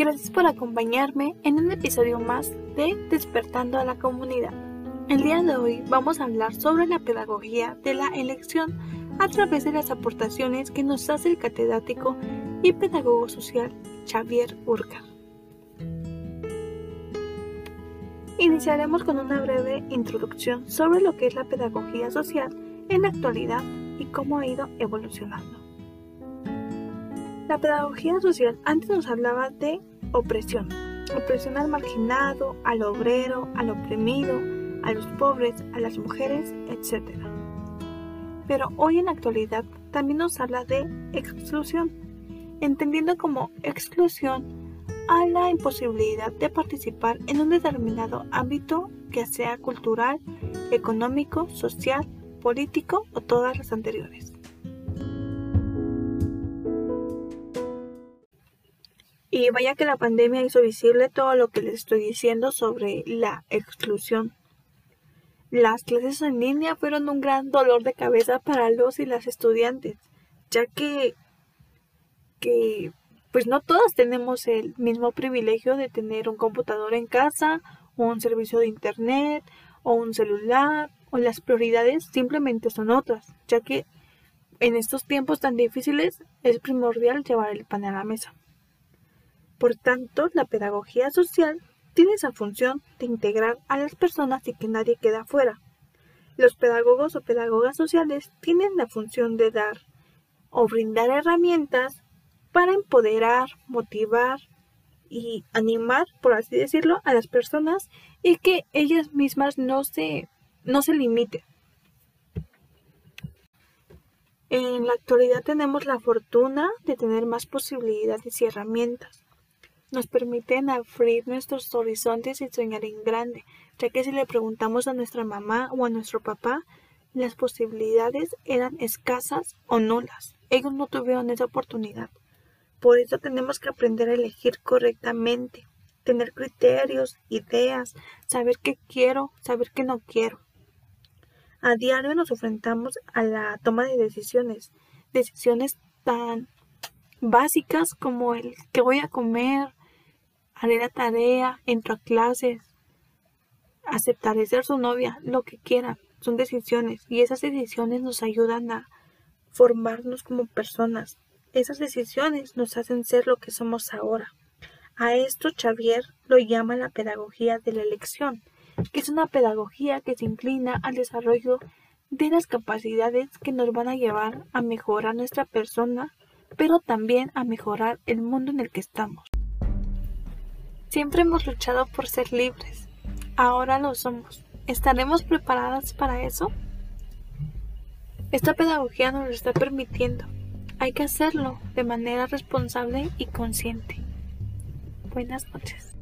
Gracias por acompañarme en un episodio más de Despertando a la Comunidad. El día de hoy vamos a hablar sobre la pedagogía de la elección a través de las aportaciones que nos hace el catedrático y pedagogo social Xavier Urca. Iniciaremos con una breve introducción sobre lo que es la pedagogía social en la actualidad y cómo ha ido evolucionando. La pedagogía social antes nos hablaba de opresión, opresión al marginado, al obrero, al oprimido, a los pobres, a las mujeres, etc. Pero hoy en la actualidad también nos habla de exclusión, entendiendo como exclusión a la imposibilidad de participar en un determinado ámbito que sea cultural, económico, social, político o todas las anteriores. Y vaya que la pandemia hizo visible todo lo que les estoy diciendo sobre la exclusión. Las clases en línea fueron un gran dolor de cabeza para los y las estudiantes, ya que, que pues no todas tenemos el mismo privilegio de tener un computador en casa, o un servicio de internet, o un celular, o las prioridades simplemente son otras, ya que en estos tiempos tan difíciles es primordial llevar el pan a la mesa. Por tanto, la pedagogía social tiene esa función de integrar a las personas y que nadie queda fuera. Los pedagogos o pedagogas sociales tienen la función de dar o brindar herramientas para empoderar, motivar y animar, por así decirlo, a las personas y que ellas mismas no se, no se limiten. En la actualidad tenemos la fortuna de tener más posibilidades y herramientas nos permiten abrir nuestros horizontes y soñar en grande, ya que si le preguntamos a nuestra mamá o a nuestro papá, las posibilidades eran escasas o nulas. Ellos no tuvieron esa oportunidad. Por eso tenemos que aprender a elegir correctamente, tener criterios, ideas, saber qué quiero, saber qué no quiero. A diario nos enfrentamos a la toma de decisiones, decisiones tan básicas como el que voy a comer, haré la tarea, entro a clases, aceptaré ser su novia, lo que quiera. Son decisiones y esas decisiones nos ayudan a formarnos como personas. Esas decisiones nos hacen ser lo que somos ahora. A esto Xavier lo llama la pedagogía de la elección, que es una pedagogía que se inclina al desarrollo de las capacidades que nos van a llevar a mejorar nuestra persona, pero también a mejorar el mundo en el que estamos. Siempre hemos luchado por ser libres. Ahora lo somos. ¿Estaremos preparadas para eso? Esta pedagogía nos lo está permitiendo. Hay que hacerlo de manera responsable y consciente. Buenas noches.